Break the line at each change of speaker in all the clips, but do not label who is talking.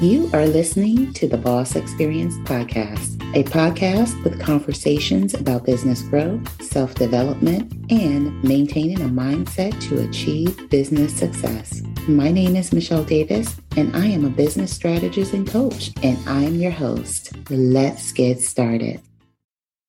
You are listening to the Boss Experience Podcast, a podcast with conversations about business growth, self development, and maintaining a mindset to achieve business success. My name is Michelle Davis, and I am a business strategist and coach, and I am your host. Let's get started.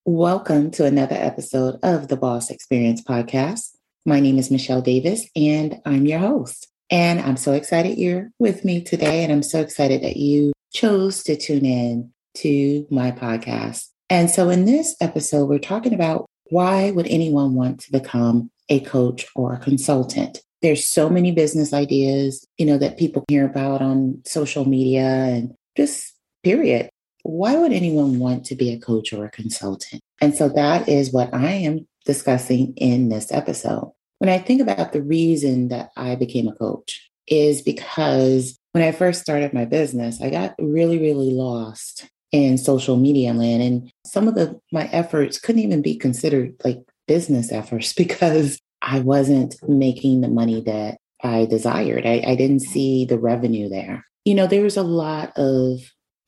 Welcome to another episode of the Boss Experience Podcast. My name is Michelle Davis, and I'm your host. And I'm so excited you're with me today. And I'm so excited that you chose to tune in to my podcast. And so in this episode, we're talking about why would anyone want to become a coach or a consultant? There's so many business ideas, you know, that people hear about on social media and just period. Why would anyone want to be a coach or a consultant? And so that is what I am discussing in this episode. When I think about the reason that I became a coach is because when I first started my business, I got really, really lost in social media land. And some of the my efforts couldn't even be considered like business efforts because I wasn't making the money that I desired. I, I didn't see the revenue there. You know, there's a lot of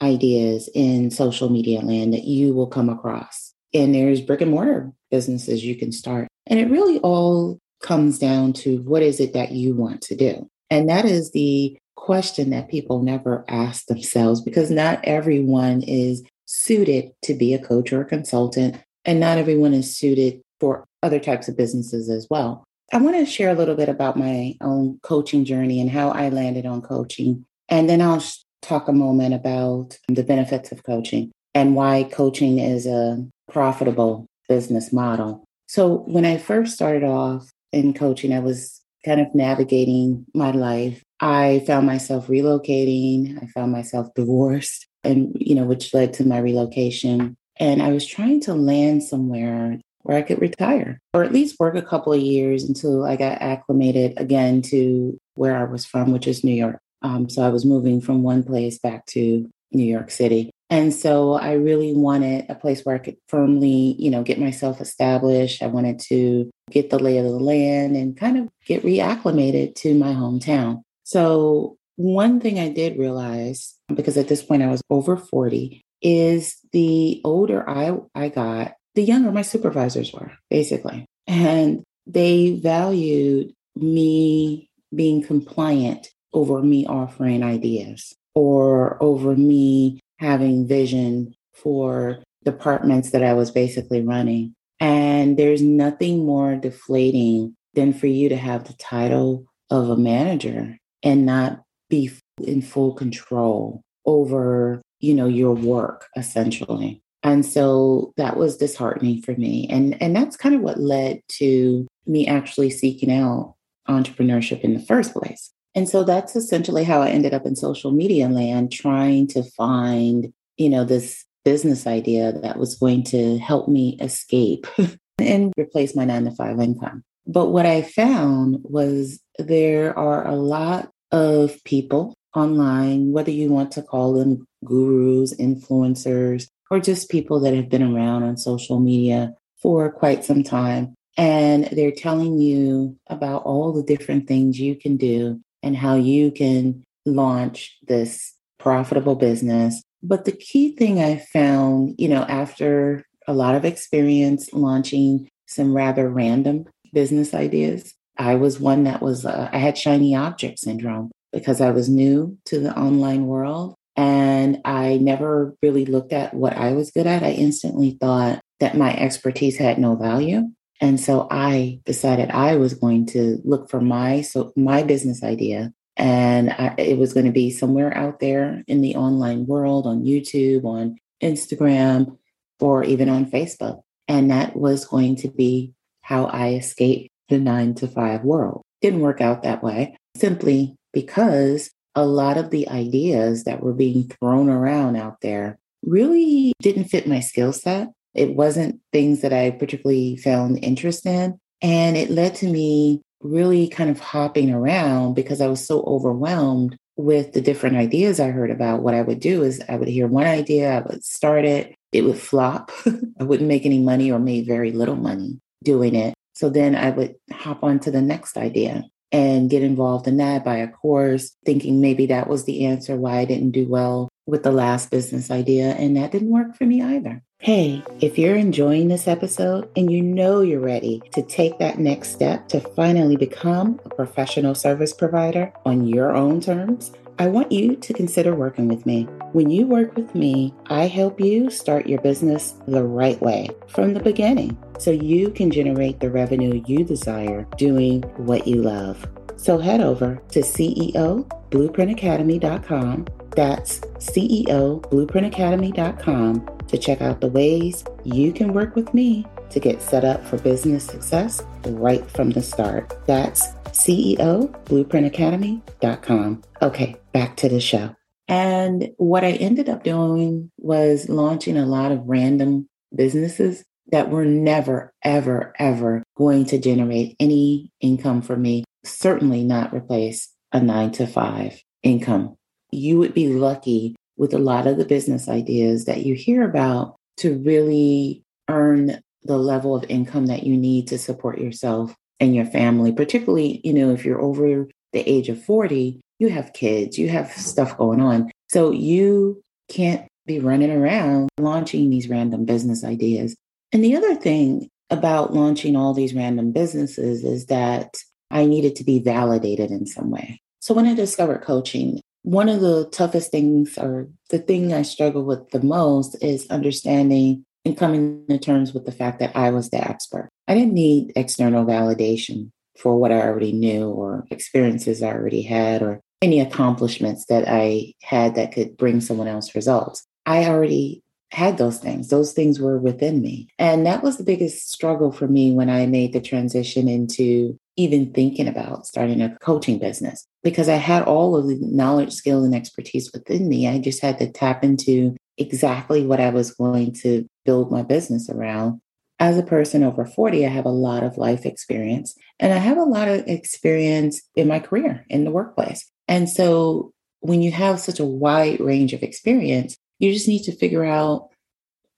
ideas in social media land that you will come across. And there's brick and mortar businesses you can start. And it really all comes down to what is it that you want to do? And that is the question that people never ask themselves because not everyone is suited to be a coach or a consultant, and not everyone is suited for other types of businesses as well. I want to share a little bit about my own coaching journey and how I landed on coaching. And then I'll talk a moment about the benefits of coaching and why coaching is a profitable business model. So, when I first started off in coaching, I was kind of navigating my life. I found myself relocating. I found myself divorced, and you know, which led to my relocation. And I was trying to land somewhere where I could retire or at least work a couple of years until I got acclimated again to where I was from, which is New York. Um, so I was moving from one place back to New York City. And so I really wanted a place where I could firmly, you know, get myself established. I wanted to get the lay of the land and kind of get reacclimated to my hometown. So one thing I did realize, because at this point I was over 40, is the older I, I got, the younger my supervisors were, basically. And they valued me being compliant over me offering ideas or over me having vision for departments that I was basically running. And there's nothing more deflating than for you to have the title of a manager and not be in full control over, you know, your work essentially. And so that was disheartening for me. And and that's kind of what led to me actually seeking out entrepreneurship in the first place. And so that's essentially how I ended up in social media land, trying to find, you know, this business idea that was going to help me escape and replace my nine to five income. But what I found was there are a lot of people online, whether you want to call them gurus, influencers, or just people that have been around on social media for quite some time. And they're telling you about all the different things you can do and how you can launch this profitable business. But the key thing I found, you know, after a lot of experience launching some rather random business ideas, I was one that was, uh, I had shiny object syndrome because I was new to the online world and I never really looked at what I was good at. I instantly thought that my expertise had no value. And so I decided I was going to look for my so my business idea and I, it was going to be somewhere out there in the online world on YouTube, on Instagram, or even on Facebook. And that was going to be how I escaped the nine to five world. Didn't work out that way simply because a lot of the ideas that were being thrown around out there really didn't fit my skill set. It wasn't things that I particularly found interest in. And it led to me really kind of hopping around because I was so overwhelmed with the different ideas I heard about. What I would do is I would hear one idea, I would start it, it would flop. I wouldn't make any money or made very little money doing it. So then I would hop on to the next idea. And get involved in that, buy a course, thinking maybe that was the answer why I didn't do well with the last business idea. And that didn't work for me either. Hey, if you're enjoying this episode and you know you're ready to take that next step to finally become a professional service provider on your own terms, I want you to consider working with me. When you work with me, I help you start your business the right way from the beginning so you can generate the revenue you desire doing what you love. So head over to CEOBlueprintAcademy.com. That's CEOBlueprintAcademy.com to check out the ways you can work with me to get set up for business success right from the start. That's CEOBlueprintAcademy.com. Okay, back to the show. And what I ended up doing was launching a lot of random businesses that were never, ever, ever going to generate any income for me, certainly not replace a nine to five income. You would be lucky with a lot of the business ideas that you hear about to really earn the level of income that you need to support yourself and your family, particularly, you know, if you're over the age of 40, you have kids, you have stuff going on. So you can't be running around launching these random business ideas. And the other thing about launching all these random businesses is that I needed to be validated in some way. So when I discovered coaching, one of the toughest things or the thing I struggle with the most is understanding and coming to terms with the fact that I was the expert. I didn't need external validation for what I already knew or experiences I already had or any accomplishments that I had that could bring someone else results. I already had those things. Those things were within me. And that was the biggest struggle for me when I made the transition into even thinking about starting a coaching business because I had all of the knowledge, skill, and expertise within me. I just had to tap into exactly what I was going to build my business around. As a person over 40, I have a lot of life experience and I have a lot of experience in my career in the workplace. And so when you have such a wide range of experience, you just need to figure out,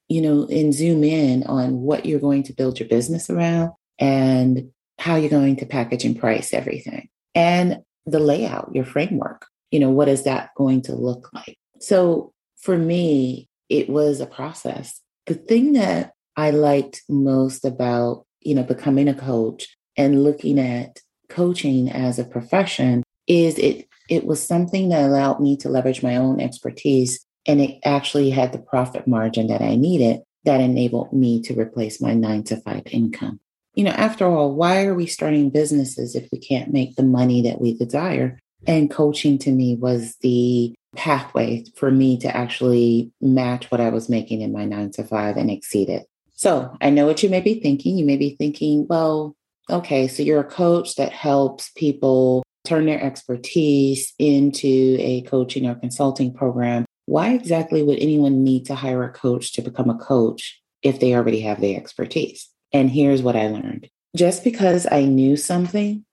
you know, and zoom in on what you're going to build your business around and how you're going to package and price everything and the layout, your framework. You know, what is that going to look like? So for me, it was a process. The thing that I liked most about, you know, becoming a coach and looking at coaching as a profession is it it was something that allowed me to leverage my own expertise and it actually had the profit margin that I needed that enabled me to replace my 9 to 5 income. You know, after all, why are we starting businesses if we can't make the money that we desire? And coaching to me was the pathway for me to actually match what I was making in my nine to five and exceed it. So I know what you may be thinking. You may be thinking, well, okay, so you're a coach that helps people turn their expertise into a coaching or consulting program. Why exactly would anyone need to hire a coach to become a coach if they already have the expertise? And here's what I learned just because I knew something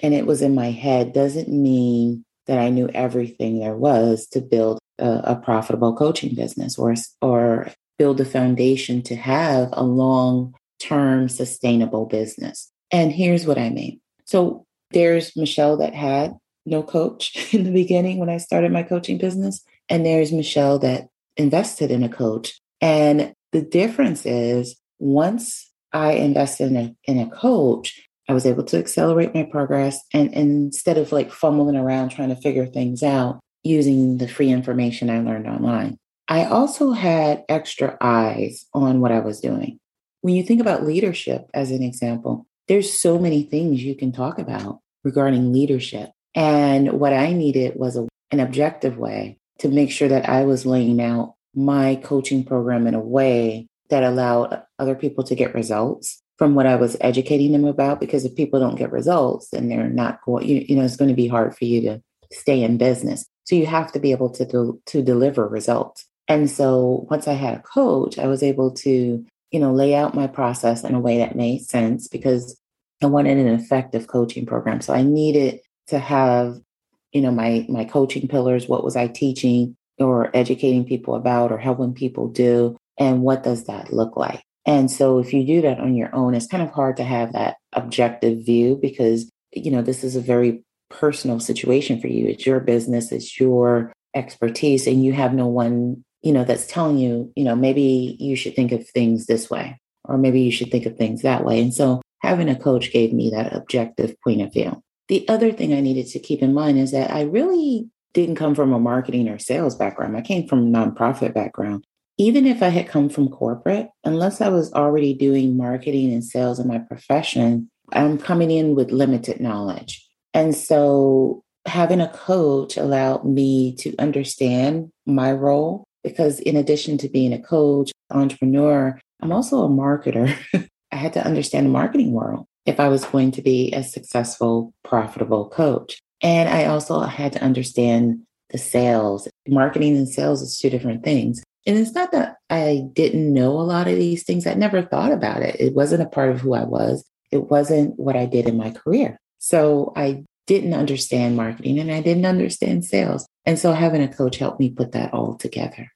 and it was in my head doesn't mean that I knew everything there was to build a, a profitable coaching business or, or build a foundation to have a long term sustainable business. And here's what I mean. So there's Michelle that had no coach in the beginning when I started my coaching business. And there's Michelle that invested in a coach. And the difference is once I invested in a, in a coach, I was able to accelerate my progress. And, and instead of like fumbling around trying to figure things out using the free information I learned online, I also had extra eyes on what I was doing. When you think about leadership as an example, there's so many things you can talk about regarding leadership. And what I needed was a, an objective way to make sure that I was laying out my coaching program in a way that allowed other people to get results from what I was educating them about. Because if people don't get results, then they're not going, you, you know, it's going to be hard for you to stay in business. So you have to be able to, do, to deliver results. And so once I had a coach, I was able to, you know, lay out my process in a way that made sense because I wanted an effective coaching program. So I needed to have, you know, my my coaching pillars. What was I teaching or educating people about or helping people do? And what does that look like? And so if you do that on your own, it's kind of hard to have that objective view because you know, this is a very personal situation for you. It's your business, it's your expertise, and you have no one, you know, that's telling you, you know, maybe you should think of things this way, or maybe you should think of things that way. And so having a coach gave me that objective point of view. The other thing I needed to keep in mind is that I really didn't come from a marketing or sales background. I came from a nonprofit background. Even if I had come from corporate, unless I was already doing marketing and sales in my profession, I'm coming in with limited knowledge. And so having a coach allowed me to understand my role because in addition to being a coach, entrepreneur, I'm also a marketer. I had to understand the marketing world if I was going to be a successful, profitable coach. And I also had to understand the sales. Marketing and sales is two different things. And it's not that I didn't know a lot of these things. I never thought about it. It wasn't a part of who I was. It wasn't what I did in my career. So I didn't understand marketing and I didn't understand sales. And so having a coach helped me put that all together.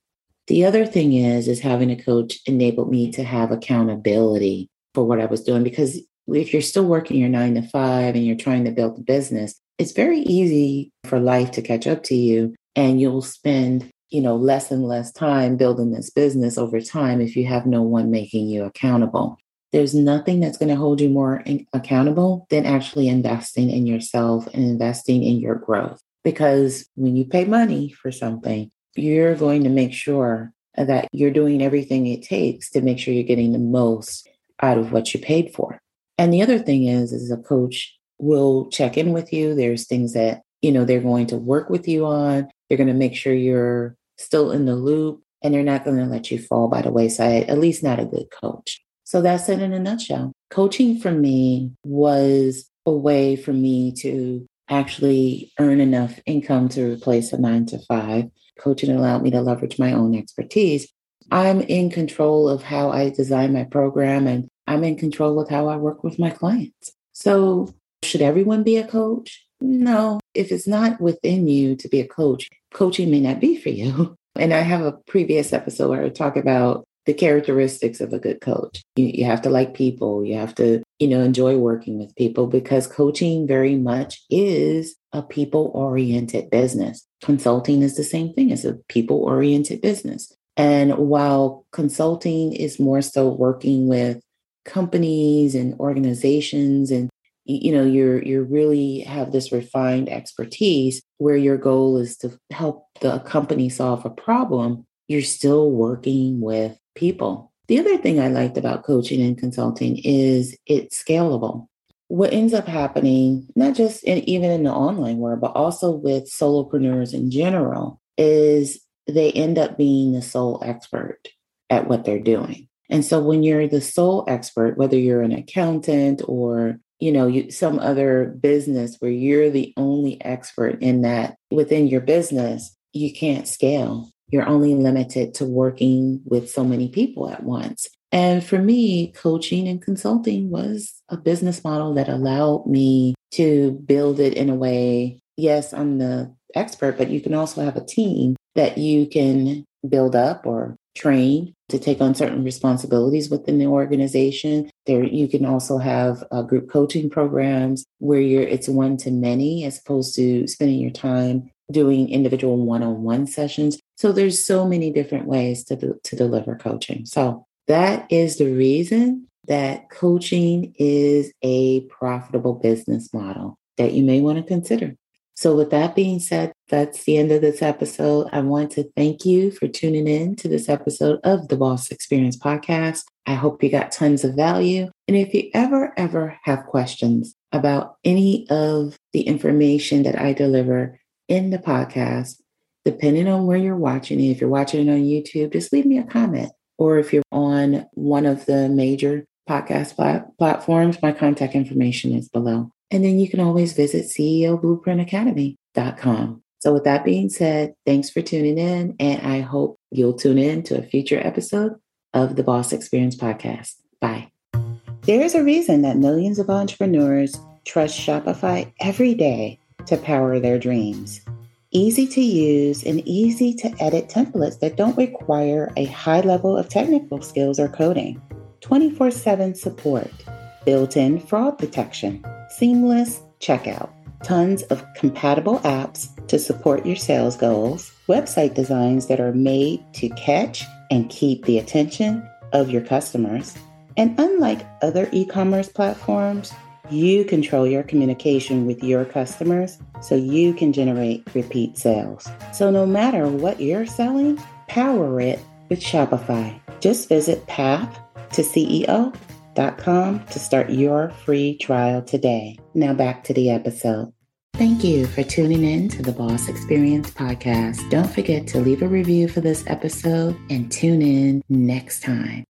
The other thing is is having a coach enabled me to have accountability for what I was doing because if you're still working your 9 to 5 and you're trying to build a business, it's very easy for life to catch up to you and you'll spend you know less and less time building this business over time if you have no one making you accountable. There's nothing that's going to hold you more accountable than actually investing in yourself and investing in your growth. Because when you pay money for something you're going to make sure that you're doing everything it takes to make sure you're getting the most out of what you paid for and the other thing is is a coach will check in with you. There's things that, you know, they're going to work with you on. They're going to make sure you're still in the loop and they're not going to let you fall by the wayside, at least not a good coach. So that's it in a nutshell. Coaching for me was a way for me to actually earn enough income to replace a nine to five. Coaching allowed me to leverage my own expertise. I'm in control of how I design my program and I'm in control of how I work with my clients. So should everyone be a coach? No. If it's not within you to be a coach, coaching may not be for you. And I have a previous episode where I talk about the characteristics of a good coach. You, you have to like people. You have to, you know, enjoy working with people because coaching very much is a people oriented business. Consulting is the same thing as a people oriented business. And while consulting is more so working with companies and organizations and you know you're you're really have this refined expertise where your goal is to help the company solve a problem you're still working with people. The other thing i liked about coaching and consulting is it's scalable. What ends up happening not just in, even in the online world but also with solopreneurs in general is they end up being the sole expert at what they're doing and so when you're the sole expert whether you're an accountant or you know you, some other business where you're the only expert in that within your business you can't scale. You're only limited to working with so many people at once. And for me coaching and consulting was a business model that allowed me to build it in a way yes i'm the expert but you can also have a team that you can build up or train to take on certain responsibilities within the organization. There, you can also have uh, group coaching programs where you're it's one to many as opposed to spending your time doing individual one-on-one sessions. So there's so many different ways to to deliver coaching. So that is the reason that coaching is a profitable business model that you may want to consider. So, with that being said, that's the end of this episode. I want to thank you for tuning in to this episode of the Boss Experience Podcast. I hope you got tons of value. And if you ever, ever have questions about any of the information that I deliver in the podcast, depending on where you're watching it, if you're watching it on YouTube, just leave me a comment. Or if you're on one of the major podcast plat- platforms, my contact information is below. And then you can always visit CEOBlueprintAcademy.com. So, with that being said, thanks for tuning in, and I hope you'll tune in to a future episode of the Boss Experience Podcast. Bye. There's a reason that millions of entrepreneurs trust Shopify every day to power their dreams. Easy to use and easy to edit templates that don't require a high level of technical skills or coding. 24 7 support, built in fraud protection seamless checkout. Tons of compatible apps to support your sales goals, website designs that are made to catch and keep the attention of your customers. And unlike other e commerce platforms, you control your communication with your customers so you can generate repeat sales. So, no matter what you're selling, power it with Shopify. Just visit path to CEO.com to start your free trial today. Now, back to the episode. Thank you for tuning in to the Boss Experience podcast. Don't forget to leave a review for this episode and tune in next time.